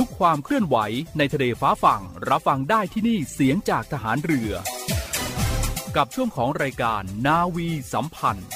ทุกความเคลื่อนไหวในทะเลฟ้าฝั่ง รับฟังได้ที่นี่เสียงจากทหารเรือ กับช่วงของรายการนาวีสัมพันธ์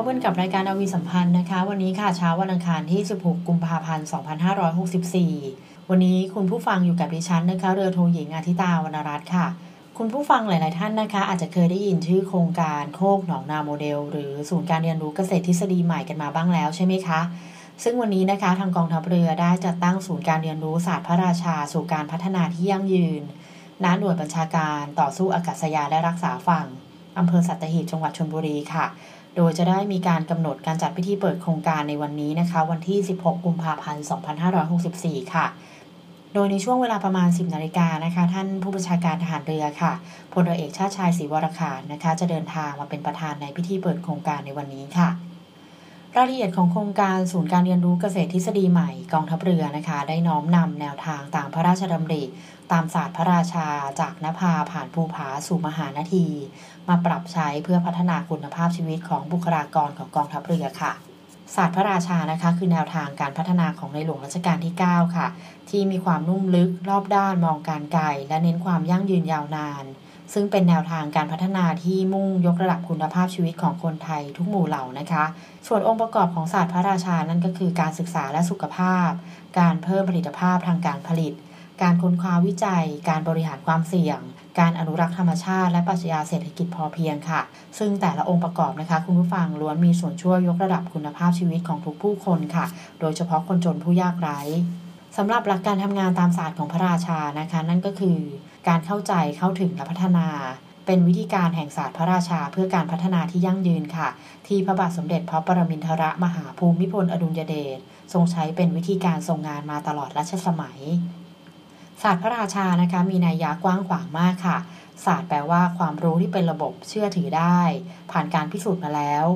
พบกันกับรายการอาวีสัมพันธ์นะคะ วันนี้ค่ะเช้าวันอังคารที่ 16 กุมภาพันธ์ 2564 วันนี้คุณผู้ฟังอยู่กับดิฉันนะคะ เรือโทหญิงอาทิตาวรรณรัตน์ค่ะ คุณผู้ฟังหลาย ๆ ท่านนะคะ อาจจะเคยได้ยินชื่อโครงการโคกหนองนาโมเดล หรือศูนย์การเรียนรู้เกษตรทฤษฎีใหม่กันมาบ้างแล้วใช่ไหมคะ ซึ่งวันนี้นะคะทางกองทัพเรือได้จัดตั้งศูนย์การเรียนรู้ศาสตร์พระราชา สู่การพัฒนาที่ยั่งยืนณหน่วยบัญชาการต่อสู้อากาศยานและรักษาฝั่งอำเภอสัตหีบจังหวัดชลบุรีค่ะ โดยจะได้มีการกำหนดการจัดพิธีเปิดโครงการในวันนี้นะคะ วันที่ 16 กุมภาพันธ์ 2564 ค่ะ โดยในช่วงเวลาประมาณ 10 นาฬิกานะคะ ท่านผู้บัญชาการทหารเรือค่ะพลเรือเอกชาติชายศรีวรคารนะคะ จะเดินทางมาเป็นประธานในพิธีเปิดโครงการในวันนี้ค่ะ รายละเอียดของโครงการศูนย์การเรียนรู้เกษตรทฤษฎีใหม่กองทัพเรือนะคะ ได้น้อมนำแนวทางตามพระราชดำริ ตามศาสตร์พระราชา จากนภาผ่านภูผาสู่มหานาที มาปรับใช้เพื่อพัฒนาคุณภาพชีวิตของบุคลากรของกองทัพเรือค่ะศาสตร์พระราชานะคะคือแนวทางการพัฒนาของในหลวงรัชกาลที่ 9 ค่ะ ที่มีความนุ่มลึกรอบด้านมองการไกลและเน้นความยั่งยืนยาวนาน ซึ่งเป็นแนวทางการพัฒนาที่มุ่งยกระดับคุณภาพชีวิตของคนไทยทุกหมู่เหล่านะคะ ส่วนองค์ประกอบของศาสตร์พระราชานั่นก็คือการศึกษาและสุขภาพ การเพิ่มผลิตภาพทางการผลิต การค้นคว้าวิจัย การบริหารความเสี่ยง การอนุรักษ์ธรรมชาติ และปรัชญาเศรษฐกิจพอเพียงค่ะ ซึ่งแต่ละองค์ประกอบนะคะ คุณผู้ฟังล้วนมีส่วนช่วยยกระดับคุณภาพชีวิตของทุกผู้คนค่ะ โดยเฉพาะคนจนผู้ยากไร้สำหรับหลักการทำงานตามศาสตร์ของพระราชานะคะ นั่นก็คือ การเข้าใจเข้าถึงและพัฒนา เป็นวิธีการแห่งศาสตร์พระราชาเพื่อการพัฒนาที่ยั่งยืนค่ะ ที่พระบาทสมเด็จพระปรมินทรมหาภูมิพลอดุลยเดชทรงใช้เป็นวิธีการทรงงานมาตลอดรัชสมัย ศาสตร์พระราชานะคะมีนัยยะกว้างขวางมากค่ะศาสตร์แปลว่าความรู้ที่เป็นระบบเชื่อถือได้ ผ่านการพิสูจน์มาแล้ว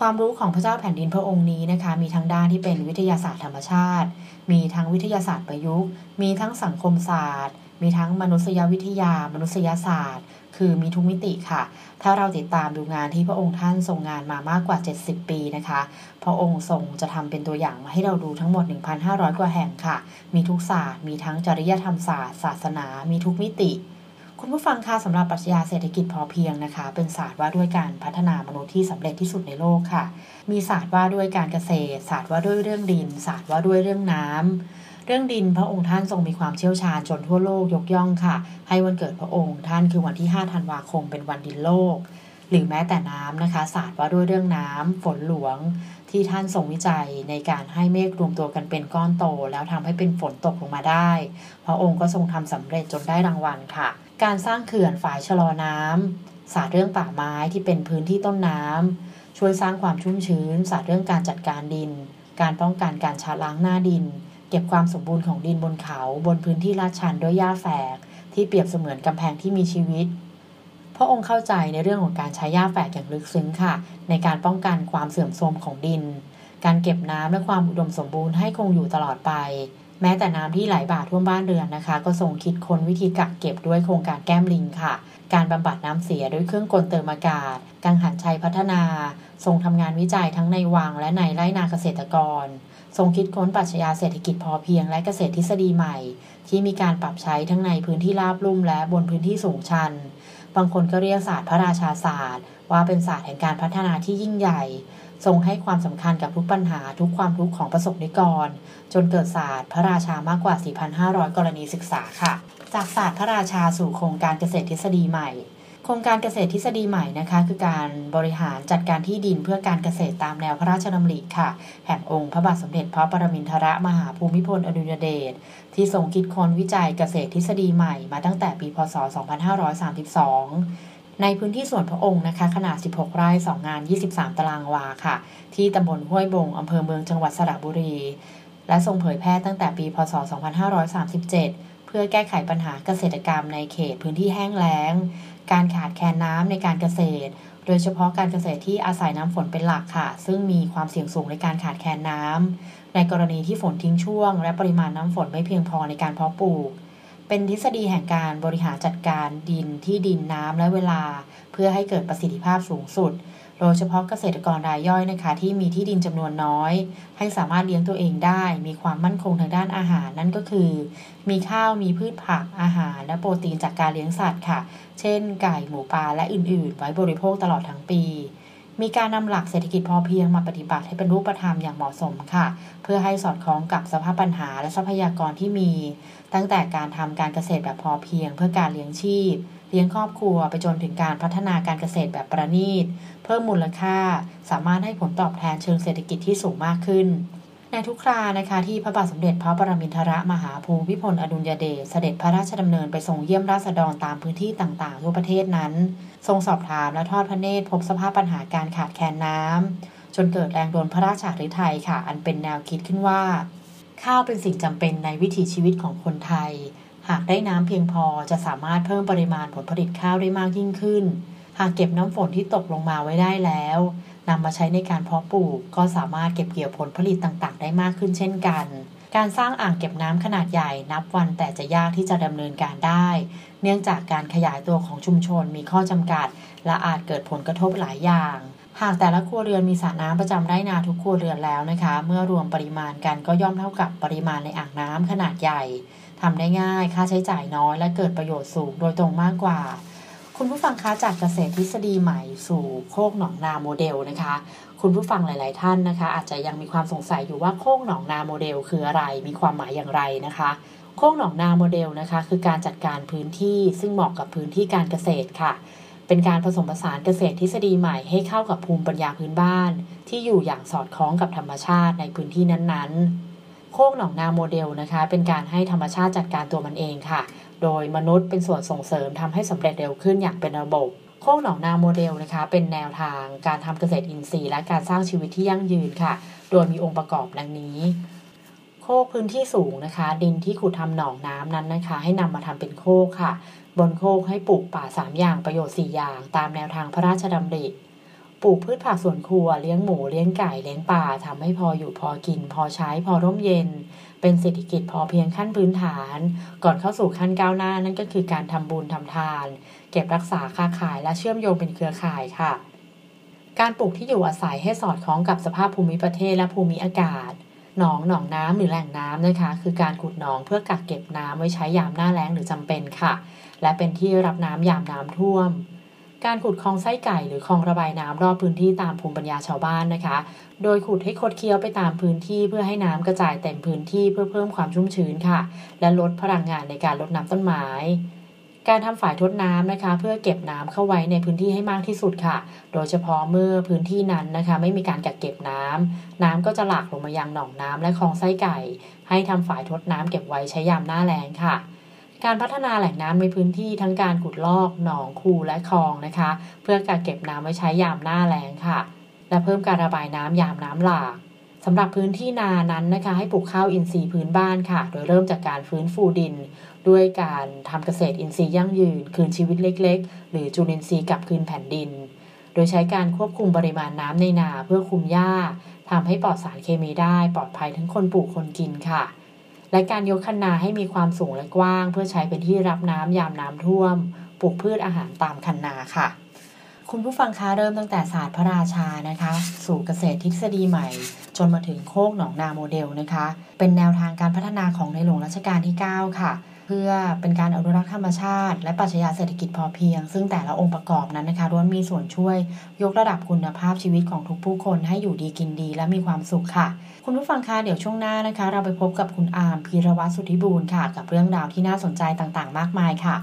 ความรู้ของพระเจ้าแผ่นดินพระองค์นี้นะคะ มีทั้งด้านที่เป็นวิทยาศาสตร์ธรรมชาติ มีทั้งวิทยาศาสตร์ประยุกต์ มีทั้งสังคมศาสตร์ มีทั้งมนุษยวิทยา มนุษยศาสตร์ คือมีทุกมิติค่ะ ถ้าเราติดตามดูงานที่พระองค์ท่านทรงงานมามากกว่า 70 ปีนะคะ พระองค์ทรงจะทำเป็นตัวอย่างมาให้เราดูทั้งหมด 1,500 กว่าแห่งค่ะ มีทุกศาสตร์ มีทั้งจริยธรรมศาสตร์ ศาสนา มีทุกมิติคุณผู้ฟังคะสำหรับปรัชญาเศรษฐกิจพอเพียงนะคะ เป็นศาสตร์ว่าด้วยการพัฒนามนุษย์ที่สำเร็จที่สุดในโลกค่ะ มีศาสตร์ว่าด้วยการเกษตร ศาสตร์ว่าด้วยเรื่องดิน ศาสตร์ว่าด้วยเรื่องน้ำ เรื่องดินพระองค์ท่านทรงมีความเชี่ยวชาญจนทั่วโลกยกย่องค่ะ ให้วันเกิดพระองค์ท่านคือวันที่ 5 ธันวาคมเป็นวันดินโลก หรือแม้แต่น้ำนะคะ ศาสตร์ว่าด้วยเรื่องน้ำฝนหลวง ที่ท่านทรงวิจัยในการให้เมฆรวมตัวกันเป็นก้อนโต แล้วทำให้เป็นฝนตกลงมาได้ พระองค์ก็ทรงทำสำเร็จจนได้รางวัลค่ะ การสร้างเขื่อนฝายชะลอน้ำศาสตร์เรื่องป่าไม้ที่เป็นพื้นที่ต้นน้ำช่วยสร้างความชุ่มชื้น ศาสตร์เรื่องการจัดการดิน การป้องกันการชะล้างหน้าดิน ก็บความสมบูรณ์ของดินบนเขาบนพื้นที่ลาดชันด้วยหญ้าแฝก ที่เปรียบเสมือนกำแพงที่มีชีวิต พระองค์เข้าใจในเรื่องของการใช้หญ้าแฝกอย่างลึกซึ้งค่ะ ในการป้องกันความเสื่อมโทรมของดิน การเก็บน้ำและความอุดมสมบูรณ์ให้คงอยู่ตลอดไป แม้แต่น้ำที่ไหลบ่าท่วมบ้านเรือนนะคะ ก็ทรงคิดค้นวิธีกักเก็บด้วยโครงการแก้มลิงค่ะ การบำบัดน้ำเสียด้วยเครื่องกลเติมอากาศกังหันชัยพัฒนาทรงทำงานวิจัยทั้งในวังและในไร่นาเกษตรกร ทรงคิดค้นปรัชญาเศรษฐกิจพอเพียงและเกษตรทฤษฎีใหม่ ที่มีการปรับใช้ทั้งในพื้นที่ราบลุ่มและบนพื้นที่สูงชัน บางคนก็เรียกศาสตร์พระราชาศาสตร์ ว่าเป็นศาสตร์แห่งการพัฒนาที่ยิ่งใหญ่ ทรงให้ความสำคัญกับทุกปัญหาทุกความทุกข์ของประสบนิกร จนเกิดศาสตร์พระราชามากกว่า 4,500 กรณีศึกษาค่ะ จากศาสตร์พระราชาสู่โครงการเกษตรทฤษฎีใหม่ โครงการเกษตรทฤษฎีใหม่นะคะคือการบริหารจัดการที่ดินเพื่อการเกษตรตามแนวพระราชดำริค่ะ แห่งองค์พระบาทสมเด็จพระปรมินทรมหาภูมิพลอดุลยเดชที่ทรงคิดค้นวิจัยเกษตรทฤษฎีใหม่มาตั้งแต่ปีพศ 2532 ในพื้นที่ส่วนพระองค์นะคะ ขนาด 16 ไร่ 2 งาน 23 ตารางวาค่ะ ที่ตำบลห้วยบงอำเภอเมืองจังหวัดสระบุรี และทรงเผยแพร่ตั้งแต่ปีพศ 2537 เพื่อแก้ไขปัญหาเกษตรกรรมในเขตพื้นที่แห้งแล้ง การขาดแคลนน้ำในการเกษตร โดยเฉพาะการเกษตรที่อาศัยน้ำฝนเป็นหลักค่ะ ซึ่งมีความเสี่ยงสูงในการขาดแคลนน้ำในกรณีที่ฝนทิ้งช่วง และปริมาณน้ำฝนไม่เพียงพอในการเพาะปลูก เป็นทฤษฎีแห่งการบริหารจัดการดินที่ดินน้ำและเวลา เพื่อให้เกิดประสิทธิภาพสูงสุด ดยเฉพาะเกษตรกรรายย่อยนะคะ ที่มีที่ดินจำนวนน้อย ให้สามารถเลี้ยงตัวเองได้ มีความมั่นคงทางด้านอาหารนั่นก็คือ มีข้าวมีพืชผักอาหาร และโปรตีนจากการเลี้ยงสัตว์ค่ะ เช่น ไก่หมูปลาและอื่นๆ ไว้บริโภคตลอดทั้งปีมมีการนำหลักเศรษฐกิจพอเพียงมาปฏิบัติให้เป็นรูปธรรมอย่างเหมาะสมค่ะ เพื่อให้สอดคล้องกับสภาพปัญหาและทรัพยากรที่มี ตั้งแต่การทำการเกษตรแบบพอเพียง เพื่อการเลี้ยงชีพ เลี้ยงครอบครัวไปจนถึงการพัฒนาการเกษตรแบบประณีต เพิ่มมูลค่า สามารถให้ผลตอบแทนเชิงเศรษฐกิจที่สูงมากขึ้น ในทุกครานะคะที่พระบาทสมเด็จพระปรมินทรมหาภูมิพลอดุลยเดชเสด็จพระราชดำเนินไปทรงเยี่ยมราษฎรตามพื้นที่ต่างๆทั่วประเทศนั้น ทรงสอบถามและทอดพระเนตรพบสภาพปัญหาการขาดแคลนน้ำจนเกิดแรงโดนพระราชาฤทัยค่ะ อันเป็นแนวคิดขึ้นว่า ข้าวเป็นสิ่งจำเป็นในวิถีชีวิตของคนไทย หากได้น้ำเพียงพอจะสามารถเพิ่มปริมาณผลผลิตข้าวได้มากยิ่งขึ้น หากเก็บน้ำฝนที่ตกลงมาไว้ได้แล้วนำมาใช้ในการเพาะปลูก ก็สามารถเก็บเกี่ยวผลผลิตต่างๆ ได้มากขึ้นเช่นกัน การสร้างอ่างเก็บน้ำขนาดใหญ่นับวันแต่จะยากที่จะดำเนินการได้ เนื่องจากการขยายตัวของชุมชนมีข้อจำกัด และอาจเกิดผลกระทบหลายอย่างหากแต่ละครัวเรือนมีสระน้ำประจำไร่นาทุกครัวเรือนแล้วนะคะ เมื่อรวมปริมาณกันก็ย่อมเท่ากับปริมาณในอ่างน้ำขนาดใหญ่ ทำได้ง่าย ค่าใช้จ่ายน้อย และเกิดประโยชน์สูงโดยตรงมากกว่า คุณผู้ฟังคะจากเกษตรทฤษฎีใหม่สู่โคกหนองนาโมเดลนะคะ คุณผู้ฟังหลาย ๆ ท่านนะคะ อาจจะยังมีความสงสัยอยู่ว่าโคกหนองนาโมเดล คืออะไร มีความหมายอย่างไรนะคะโคกหนองนาโมเดลนะคะ คือการจัดการพื้นที่ซึ่งเหมาะกับพื้นที่การเกษตรค่ะ เป็นการผสมผสานเกษตรทฤษฎีใหม่ให้เข้ากับภูมิปัญญาพื้นบ้าน ที่อยู่อย่างสอดคล้องกับธรรมชาติในพื้นที่นั้นๆ โคกหนองนาโมเดลนะคะ เป็นการให้ธรรมชาติจัดการตัวมันเองค่ะ โดยมนุษย์เป็นส่วนส่งเสริมทำให้สำเร็จเร็วขึ้นอย่างเป็นระบบโคกหนองนาโมเดลนะคะ เป็นแนวทางการทำเกษตรอินทรีย์ และการสร้างชีวิตที่ยั่งยืนค่ะ โดยมีองค์ประกอบดังนี้ โคกพื้นที่สูงนะคะ ดินที่ขุดทำหนองน้ำนั้นนะคะ ให้นำมาทำเป็นโคกค่ะ บนโคกให้ปลูกป่า 3 อย่างประโยชน์ 4 อย่าง ตามแนวทางพระราชดำริ ปลูกพืชผักสวนครัวเลี้ยงหมูเลี้ยงไก่เลี้ยงปลาทำให้พออยู่พอกิน พอใช้พอร่มเย็น เป็นเศรษฐกิจพอเพียงขั้นพื้นฐาน ก่อนเข้าสู่ขั้นก้าวหน้านั่นก็คือการทำบุญทำทาน เก็บรักษาค้าขายและเชื่อมโยงเป็นเครือข่ายค่ะ การปลูกที่อยู่อาศัยให้สอดคล้องกับสภาพภูมิประเทศและภูมิอากาศหนองหนองน้ำหรือแหล่งน้ำนะคะ คือการขุดหนองเพื่อกักเก็บน้ำไว้ใช้ยามหน้าแล้งหรือจำเป็นค่ะ และเป็นที่รับน้ำยามน้ำท่วม การขุดคลองไส้ไก่หรือคลองระบายน้ำรอบพื้นที่ตามภูมิปัญญาชาวบ้านนะคะ โดยขุดให้คดเคี้ยวไปตามพื้นที่เพื่อให้น้ำกระจายเต็มพื้นที่เพื่อเพิ่มความชุ่มชื้นค่ะ และลดพลังงานในการลดน้ำต้นไม้การทำฝายทดน้ำนะคะ เพื่อเก็บน้ำเข้าไว้ในพื้นที่ให้มากที่สุดค่ะ โดยเฉพาะเมื่อพื้นที่นั้นนะคะ ไม่มีการกักเก็บน้ำน้ำก็จะหลากลงมายังหนองน้ำและคลองไส้ไก่ ให้ทำฝายทดน้ำเก็บไว้ใช้ยามหน้าแล้งค่ะ การพัฒนาแหล่งน้ำในพื้นที่ทั้งการขุดลอกหนองคูและคลองนะคะ เพื่อกักเก็บน้ำไว้ใช้ยามหน้าแล้งค่ะ และเพิ่มการระบายน้ำยามน้ำหลากสำหรับพื้นที่นานั้นนะคะ ให้ปลูกข้าวอินทรีย์พื้นบ้านค่ะ โดยเริ่มจากการฟื้นฟูดิน ด้วยการทำเกษตรอินทรีย์ยั่งยืน คืนชีวิตเล็ก ๆ หรือจุลินทรีย์กลับคืนแผ่นดิน โดยใช้การควบคุมปริมาณน้ำในนาเพื่อคุมหญ้าทำให้ปลอดสารเคมีได้ปลอดภัยทั้งคนปลูกคนกินค่ะ และการยกคันนาให้มีความสูงและกว้าง เพื่อใช้เป็นที่รับน้ำยามน้ำท่วม ปลูกพืชอาหารตามคันนาค่ะ คุณผู้ฟังคะเริ่มตั้งแต่ศาสตร์พระราชานะคะ สู่เกษตรทฤษฎีใหม่ จนมาถึงโคกหนองนาโมเดลนะคะ เป็นแนวทางการพัฒนาของในหลวงรัชกาลที่ 9 ค่ะเพื่อเป็นการอนุรักษ์ธรรมชาติ และปรัชญาเศรษฐกิจพอเพียง ซึ่งแต่ละองค์ประกอบนั้นนะคะล้วนมีส่วนช่วย ยกระดับคุณภาพชีวิตของทุกผู้คนให้อยู่ดีกินดีและมีความสุขค่ะ คุณผู้ฟังคะเดี๋ยวช่วงหน้านะคะ เราไปพบกับคุณอาร์มพีรวัตรสุทธิบูรณ์ค่ะ กับเรื่องราวที่น่าสนใจต่างๆ มากมายค่ะ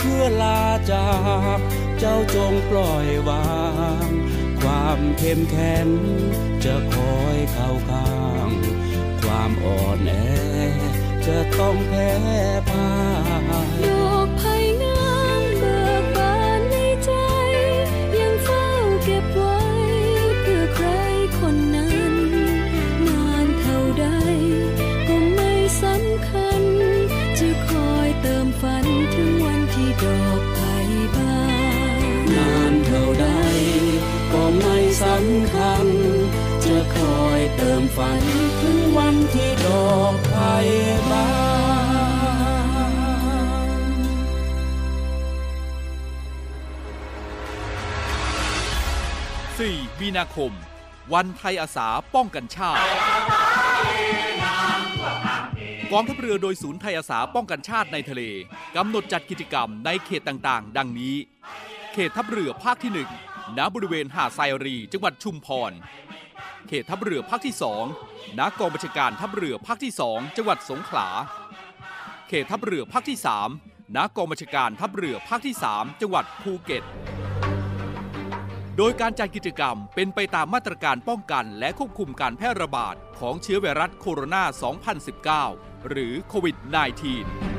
เพื่อลาจาก เจ้าจงปล่อยวาง ความเข้มแข็งจะคอยเข้าข้าง ความอ่อนแอจะต้องแพ้พ่ายำคัญ จะคอยเติมฝันถึงวันที่ดอกไผ่บาน4มีนาคม วันไทยอาสาป้องกันชาติกองทัพเรือโดยศูนย์ไทยอาสาป้องกันชาติในทะเลกำหนดจัดกิจกรรมในเขตต่างๆ ดังนี้ เขตทัพเรือภาคที่ 1 ณบริเวณหาดไซรี จังหวัดชุมพร เขตทัพเรือภาคที่2ณกองบัญชาการทัพเรือภาคที่2จังหวัดสงขลา เขตทัพเรือภาคที่3ณกองบัญชาการทัพเรือภาคที่3จังหวัดภูเก็ต โดยการจัดกิจกรรมเป็นไปตามมาตรการป้องกันและควบคุมการแพร่ระบาดของเชื้อไวรัสโคโรนา 2019 หรือโควิด -19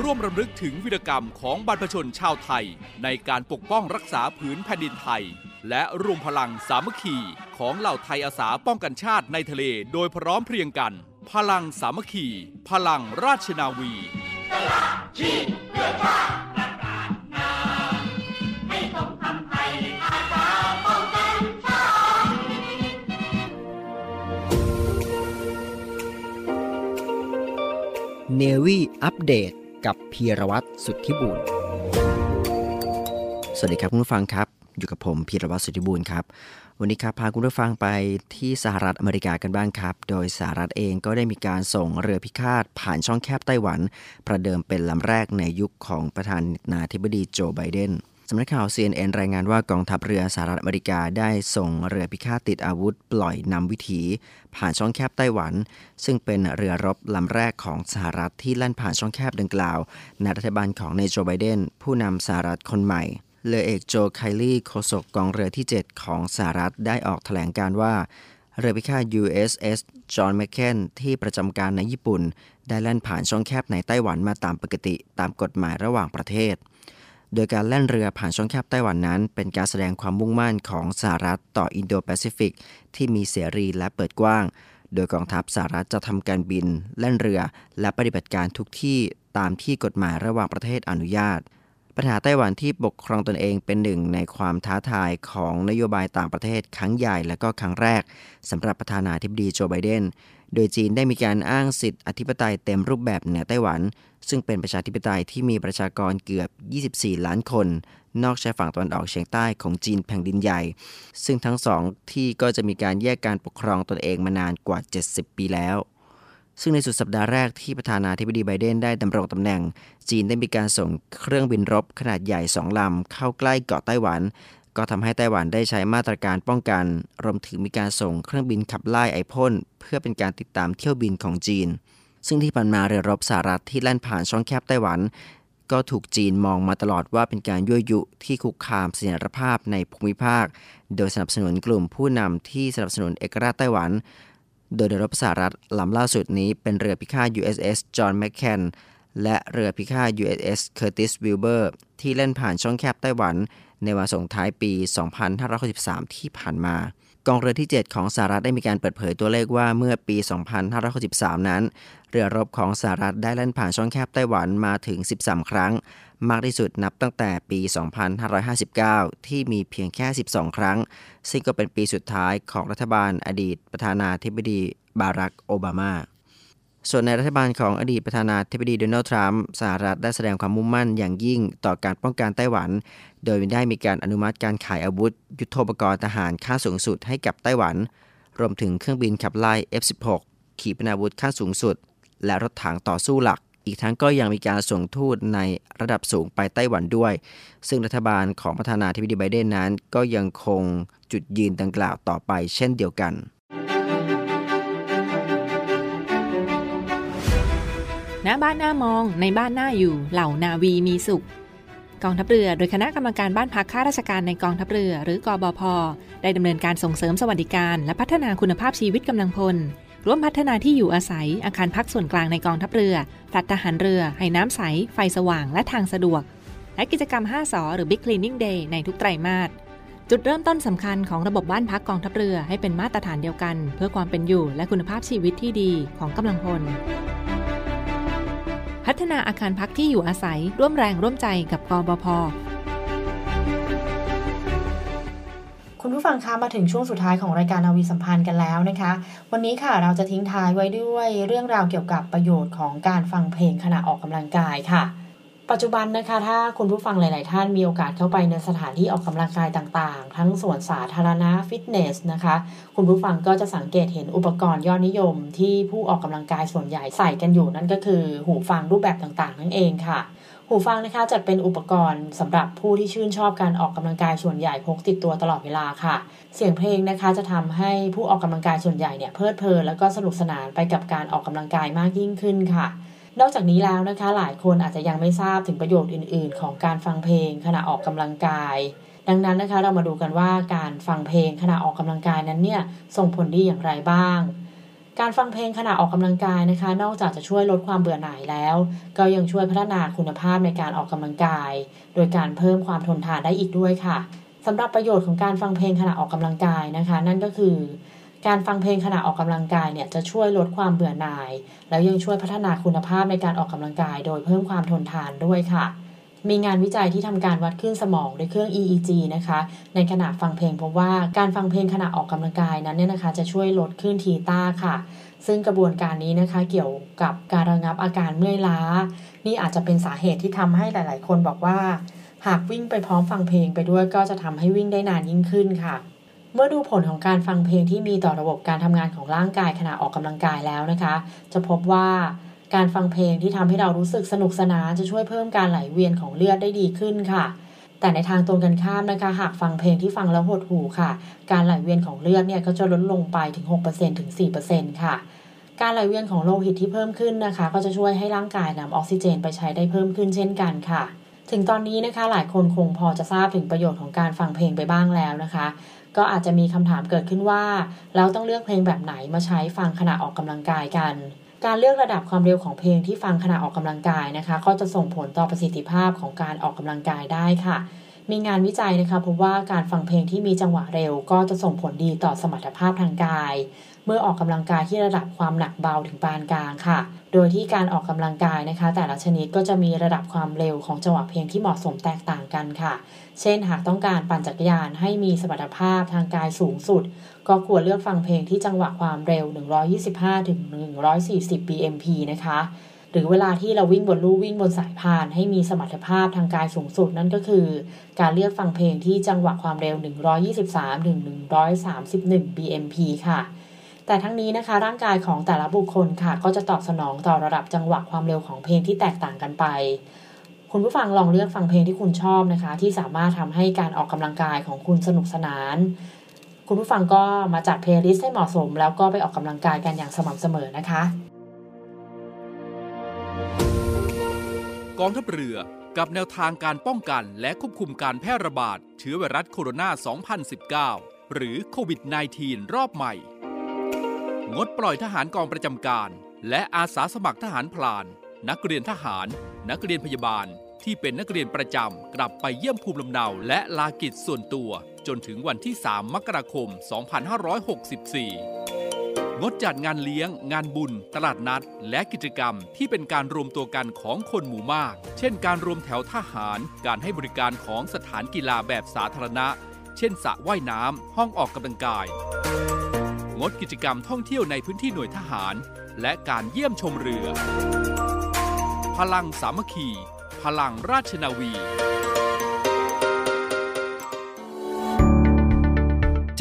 ร่วมรำลึกถึงวีรกรรมของบรรพชนชาวไทย ในการปกป้องรักษาผืนแผ่นดินไทย และรวมพลังสามัคคีของเหล่าไทยอาสาป้องกันชาติในทะเลโดยพร้อมเพรียงกัน พลังสามัคคี พลังราชนาวีเนวี่อัปเดต กับพีรวัตรสุทธิบุญสวัสดีครับคุณผู้ฟังครับ อยู่กับผมพีรวัตรสุทธิบุญครับ วันนี้ครับพาคุณผู้ฟังไปที่สหรัฐอเมริกากันบ้างครับ โดยสหรัฐเองก็ได้มีการส่งเรือพิฆาตผ่านช่องแคบไต้หวัน ประเดิมเป็นลำแรกในยุคของประธานาธิบดีโจไบเดนำนักข่าว CNN รายงานว่ากองทัพเรือสหรัฐอเมริกาได้ส่งเรือพิฆาตติดอาวุธปล่อยนำวิถี ผ่านช่องแคบไต้หวัน ซึ่งเป็นเรือรบลำแรกของสหรัฐที่แล่นผ่านช่องแคบดังกล่าวในรัฐบาลของนายโจไบเดนผู้นำสหรัฐคนใหม่เรือเอกโจไคลี่โฆษกกองเรือที่ 7 ของสหรัฐได้ออกแถลงการณ์ว่า เรือพิฆาต USS จอห์นแมคเคนที่ประจำการในญี่ปุ่น ได้แล่นผ่านช่องแคบในไต้หวันมาตามปกติตามกฎหมายระหว่างประเทศ โดยการแล่นเรือผ่านช่องแคบไต้หวันนั้น เป็นการแสดงความมุ่งมั่นของสหรัฐต่ออินโดแปซิฟิกที่มีเสรีและเปิดกว้าง โดยกองทัพสหรัฐจะทำการบิน แล่นเรือ และปฏิบัติการทุกที่ตามที่กฎหมายระหว่างประเทศอนุญาต ปัญหาไต้หวันที่ปกครองตนเองเป็นหนึ่งในความท้าทายของนโยบายต่างประเทศครั้งใหญ่และก็ครั้งแรกสำหรับประธานาธิบดีโจไบเดน โดยจีนได้มีการอ้างสิทธิอธิปไตยเต็มรูปแบบเหนือไต้หวัน ซึ่งเป็นประชาธิปไตยที่มีประชากรเกือบ 24 ล้านคน นอกชายฝั่งตะวันออกเฉียงใต้ของจีนแผ่นดินใหญ่ ซึ่งทั้งสองที่ก็จะมีการแยกการปกครองตนเองมานานกว่า 70 ปีแล้ว ซึ่งในสุดสัปดาห์แรกที่ประธานาธิบดีไบเดนได้ดำรงตำแหน่ง จีนได้มีการส่งเครื่องบินรบขนาดใหญ่สองลำเข้าใกล้เกาะไต้หวัน ก็ทำให้ไต้หวันได้ใช้มาตรการป้องกัน รวมถึงมีการส่งเครื่องบินขับไล่ไอพ่นเพื่อเป็นการติดตามเที่ยวบินของจีน ซึ่งที่ผ่านมาเรือรบสหรัฐที่แล่นผ่านช่องแคบไต้หวัน ก็ถูกจีนมองมาตลอดว่าเป็นการยั่วยุที่คุกคามเสถียรภาพในภูมิภาค โดยสนับสนุนกลุ่มผู้นำที่สนับสนุนเอกราชไต้หวัน โดยเรือรบสหรัฐลำล่าสุดนี้เป็นเรือพิฆาต USS John McCain และเรือพิฆาต USS Curtis Wilbur ที่เล่นผ่านช่องแคบไต้หวัน ในวันส่งท้ายปี 2563 ที่ผ่านมากองเรือที่ 7 ของสหรัฐได้มีการเปิดเผยตัวเลขว่าเมื่อปี 2563 นั้น เรือรบของสหรัฐได้เล่นผ่านช่องแคบไต้หวันมาถึง 13 ครั้ง มากที่สุดนับตั้งแต่ปี 2559 ที่มีเพียงแค่ 12 ครั้ง ซึ่งก็เป็นปีสุดท้ายของรัฐบาลอดีตประธานาธิบดีบารักโอบามา ส่วนในรัฐบาลของอดีตประธานาธิบดีโดนัลด์ทรัมป์สหรัฐได้แสดงความมุ่งมั่นอย่างยิ่งต่อการป้องกันไต้หวัน โดยได้มีการอนุมัติการขายอาวุธ ยุโทโธปกรณ์ทหารค่าสูงสุดให้กับไต้หวัน รวมถึงเครื่องบินขับไล่ F-16 ขีปนาวุธค่าสูงสุด และรถถังต่อสู้หลัก อีกทั้งก็ยังมีการส่งทูตในระดับสูงไปไต้หวันด้วย ซึ่งรัฐบาลของประธานาธิบดีไบเดนนั้น ก็ยังคงจุดยืนดังกล่าวต่อไปเช่นเดียวกันหน้าบ้านหน้ามองในบ้านหน้าอยู่เหล่านาวีมีสุข กองทัพเรือโดยคณะกรรมการบ้านพักข้าราชการในกองทัพเรือ หรือกอบพได้ดำเนินการส่งเสริมสวัสดิการ และพัฒนาคุณภาพชีวิตกำลังพล ร่วมพัฒนาที่อยู่อาศัย อาคารพักส่วนกลางในกองทัพเรือพลัดทหารเรือ ให้น้ำใส ไฟสว่าง และทางสะดวก และกิจกรรม 5สอหรือ Big Cleaning Day ในทุกไตรมาส จุดเริ่มต้นสำคัญของระบบบ้านพักกองทัพเรือให้เป็นมาตรฐานเดียวกัน เพื่อความเป็นอยู่และคุณภาพชีวิตที่ดีของกำลังพล พัฒนาอาคารพักที่อยู่อาศัย ร่วมแรงร่วมใจกับกบพ คุณผู้ฟังคะมาถึงช่วงสุดท้ายของรายการนาวีสัมพันธ์กันแล้วนะคะ วันนี้ค่ะเราจะทิ้งท้ายไว้ด้วยเรื่องราวเกี่ยวกับประโยชน์ของการฟังเพลงขณะออกกำลังกายค่ะ ปัจจุบันนะคะ ถ้าคุณผู้ฟังหลาย ๆ ท่านมีโอกาสเข้าไปในสถานที่ออกกำลังกายต่าง ๆ ทั้งสวนสาธารณะฟิตเนสนะคะ คุณผู้ฟังก็จะสังเกตเห็นอุปกรณ์ยอดนิยม ที่ผู้ออกกำลังกายส่วนใหญ่ใส่กันอยู่นั่นก็คือหูฟังรูปแบบต่าง ๆ นั่นเองค่ะ หูฟังนะคะจัดเป็นอุปกรณ์สำหรับผู้ที่ชื่นชอบการออกกำลังกายส่วนใหญ่พกติดตัวตลอดเวลาค่ะ เสียงเพลงนะคะจะทำให้ผู้ออกกำลังกายส่วนใหญ่เนี่ยเพลิดเพลินแล้วก็สนุกสนานไปกับการออกกำลังกายมากยิ่งขึ้นค่ะ นอกจากนี้แล้วนะคะ หลายคนอาจจะยังไม่ทราบถึงประโยชน์อื่น ๆ ของการฟังเพลงขณะออกกำลังกาย ดังนั้นนะคะเรามาดูกันว่าการฟังเพลงขณะออกกำลังกายนั้นเนี่ยส่งผลดีอย่างไรบ้าง การฟังเพลงขณะออกกำลังกายนะคะ นอกจากจะช่วยลดความเบื่อหน่ายแล้ว ก็ยังช่วยพัฒนาคุณภาพในการออกกำลังกาย โดยการเพิ่มความทนทานได้อีกด้วยค่ะสำหรับประโยชน์ของการฟังเพลงขณะออกกำลังกายนะคะ นั่นก็คือ การฟังเพลงขณะออกกำลังกายเนี่ยจะช่วยลดความเบื่อหน่าย แล้วยังช่วยพัฒนาคุณภาพในการออกกำลังกาย โดยเพิ่มความทนทานด้วยค่ะ มีงานวิจัยที่ทำการวัดคลื่นสมองด้วยเครื่อง EEG นะคะ ในขณะฟังเพลงพบว่าการฟังเพลงขณะออกกำลังกายนั้นเนี่ยนะคะ จะช่วยลดคลื่นทีต้าค่ะ ซึ่งกระบวนการนี้นะคะเกี่ยวกับการระงับอาการเมื่อยล้า นี่อาจจะเป็นสาเหตุที่ทำให้หลาย ๆ คนบอกว่า หากวิ่งไปพร้อมฟังเพลงไปด้วยก็จะทำให้วิ่งได้นานยิ่งขึ้นค่ะเมื่อดูผลของการฟังเพลงที่มีต่อระบบการทำงานของร่างกายขณะออกกำลังกายแล้วนะคะ จะพบว่า การฟังเพลงที่ทำให้เรารู้สึกสนุกสนานจะช่วยเพิ่มการไหลเวียนของเลือดได้ดีขึ้นค่ะ แต่ในทางตรงกันข้ามนะคะ หากฟังเพลงที่ฟังแล้วหดหูค่ะ การไหลเวียนของเลือดเนี่ยก็จะลดลงไปถึง 6%ถึง 4%ค่ะการไหลเวียนของโลหิตที่เพิ่มขึ้นนะคะ ก็จะช่วยให้ร่างกายนำออกซิเจนไปใช้ได้เพิ่มขึ้นเช่นกันค่ะ ถึงตอนนี้นะคะหลายคนคงพอจะทราบถึงประโยชน์ของการฟังเพลงไปบ้างแล้วนะคะ ก็อาจจะมีคำถามเกิดขึ้นว่า เราต้องเลือกเพลงแบบไหนมาใช้ฟังขณะออกกำลังกายกัน การเลือกระดับความเร็วของเพลงที่ฟังขณะออกกำลังกายนะคะ ก็จะส่งผลต่อประสิทธิภาพของการออกกำลังกายได้ค่ะ มีงานวิจัยนะคะพบว่าการฟังเพลงที่มีจังหวะเร็ว ก็จะส่งผลดีต่อสมรรถภาพทางกาย เมื่อออกกำลังกายที่ระดับความหนักเบาถึงปานกลางค่ะ โดยที่การออกกำลังกายนะคะ แต่ละชนิดก็จะมีระดับความเร็วของจังหวะเพลงที่เหมาะสมแตกต่างกันค่ะ เช่นหากต้องการปั่นจักรยานให้มีสมรรถภาพทางกายสูงสุด ก็ควรเลือกฟังเพลงที่จังหวะความเร็ว 125-140 bmp นะคะ หรือเวลาที่เราวิ่งบนลู่วิ่งบนสายพาน ให้มีสมรรถภาพทางกายสูงสุดนั่นก็คือ การเลือกฟังเพลงที่จังหวะความเร็ว 123-131 bpm ค่ะแต่ทั้งนี้นะคะร่างกายของแต่ละบุคคลค่ะ ก็จะตอบสนองต่อระดับจังหวะความเร็วของเพลงที่แตกต่างกันไป คุณผู้ฟังลองเลือกฟังเพลงที่คุณชอบนะคะ ที่สามารถทำให้การออกกำลังกายของคุณสนุกสนาน คุณผู้ฟังก็มาจัด playlist ให้เหมาะสม แล้วก็ไปออกกำลังกายกันอย่างสม่ำเสมอนะคะ กองทัพเรือกับแนวทางการป้องกันและควบคุมการแพร่ระบาด เชื้อไวรัสโคโรนา 2019 หรือโควิด -19 รอบใหม่ งดปล่อยทหารกองประจำการ และอาสาสมัครทหารพลาน นักเรียนทหาร นักเรียนพยาบาล ที่เป็นนักเรียนประจำ กลับไปเยี่ยมภูมิลำเนาและลากิจส่วนตัว จนถึงวันที่ 3 มกราคม 2564 งดจัดงานเลี้ยง งานบุญ ตลาดนัด และกิจกรรมที่เป็นการรวมตัวกันของคนหมู่มาก เช่นการรวมแถวทหาร การให้บริการของสถานกีฬาแบบสาธารณะ เช่นสระว่ายน้ำ ห้องออกกำลังกาย งดกิจกรรมท่องเที่ยวในพื้นที่หน่วยทหาร และการเยี่ยมชมเรือ พลังสามัคคี พลังราชนาวี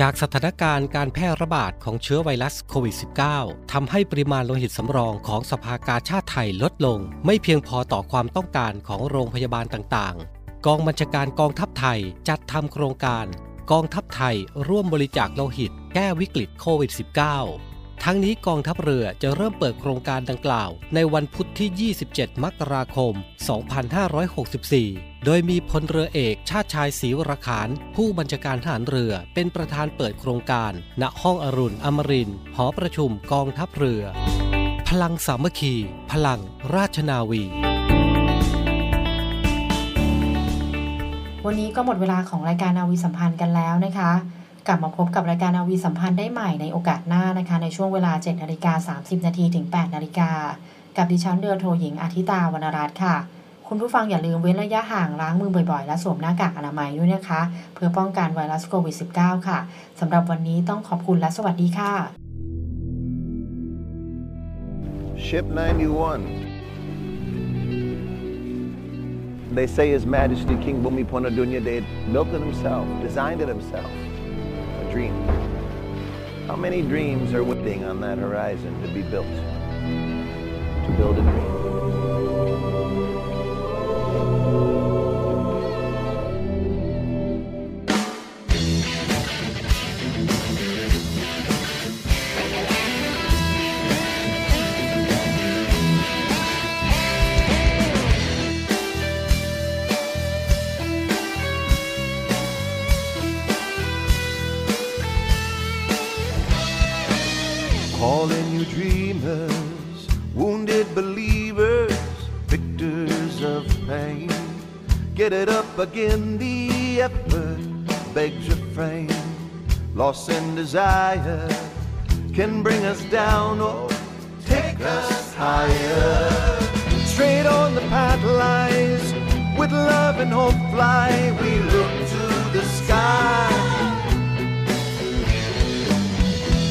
จากสถานการณ์การแพร่ระบาดของเชื้อไวรัสโควิด -19 ทำให้ปริมาณโลหิตสำรองของสภากาชาติไทยลดลง ไม่เพียงพอต่อความต้องการของโรงพยาบาลต่างๆ กองบัญชาการกองทัพไทยจัดทำโครงการ กองทัพไทยร่วมบริจาคโลหิต แก้วิกฤตโควิด -19 ทั้งนี้กองทัพเรือจะเริ่มเปิดโครงการดังกล่าว ในวันพุธที่ 27 มกราคม 2564 โดยมีพลเรือเอกชาติชายศรีวรขาน ผู้บัญชาการทหารเรือเป็นประธานเปิดโครงการ ณห้องอรุณอมรินหอประชุมกองทัพเรือ พลังสามัคคี พลังราชนาวี วันนี้ก็หมดเวลาของรายการนาวีสัมพันธ์กันแล้วนะคะกลับมาพบกับรายการนาวีสัมพันธ์ได้ใหม่ในโอกาสหน้านะคะ ในช่วงเวลา 7 นาฬิกา 30 นาทีถึง 8 นาฬิกา กับดิฉันเรือโทหญิงอาทิตาวรรณรัตน์ค่ะ คุณผู้ฟังอย่าลืมเว้นระยะห่างล้างมือบ่อยๆ และสวมหน้ากากอนามัยด้วยนะคะ เพื่อป้องกันไวรัสโควิด -19 ค่ะสำหรับวันนี้ต้องขอบคุณและสวัสดีค่ะ Ship 91. They say His Majesty King Bhumipona Dunya Ded built it himself, designed it himself. A dream. How many dreams are waiting on that horizon to be built? To build a dream. All in you dreamers, wounded believers, victors of pain. Get it up again, the effort begs refrain. Loss and desire can bring us down or take us higher. Straight on the path lies, with love and hope fly, we look to the sky.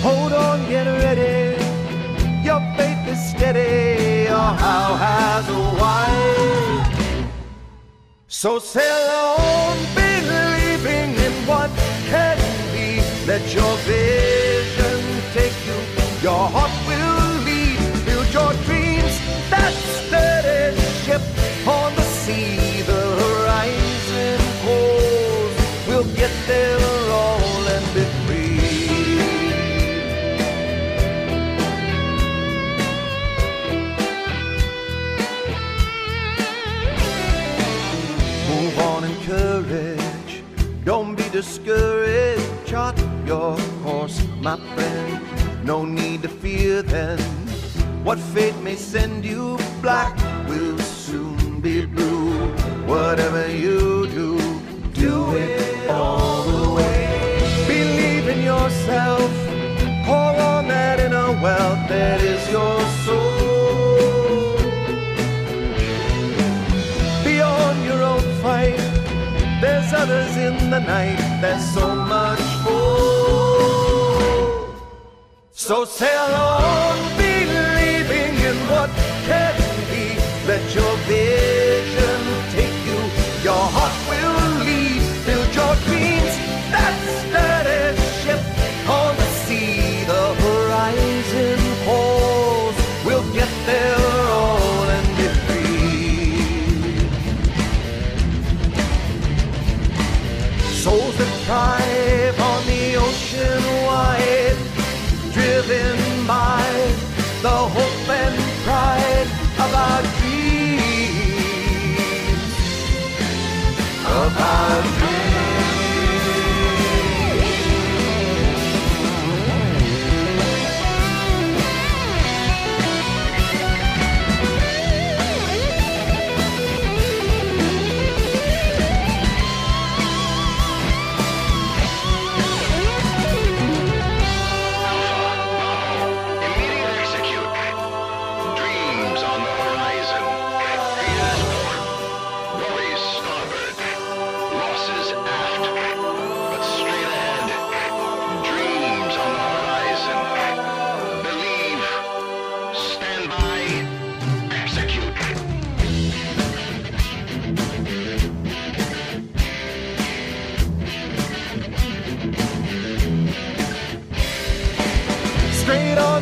Hold on, get ready. Your faith is steady. Your how has a why. So sail on, believing in what can be. Let your vision take you. Your heart will lead. Build your dreams. That steady ship on the sea. The horizon cold.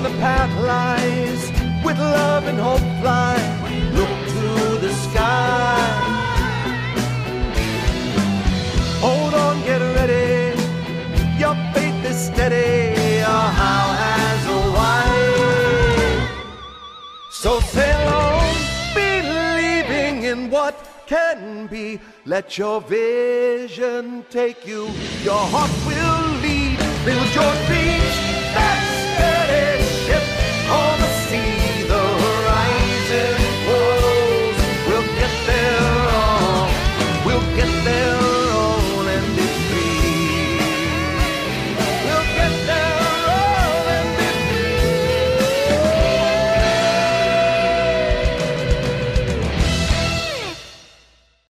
the path lies. With love and hope fly. Look to the sky. Hold on get ready. Your faith is steady. Your how has a why. so sail on believing in what can be. Let your vision take you. Your heart will lead. Build your dreams. That's steady. get there.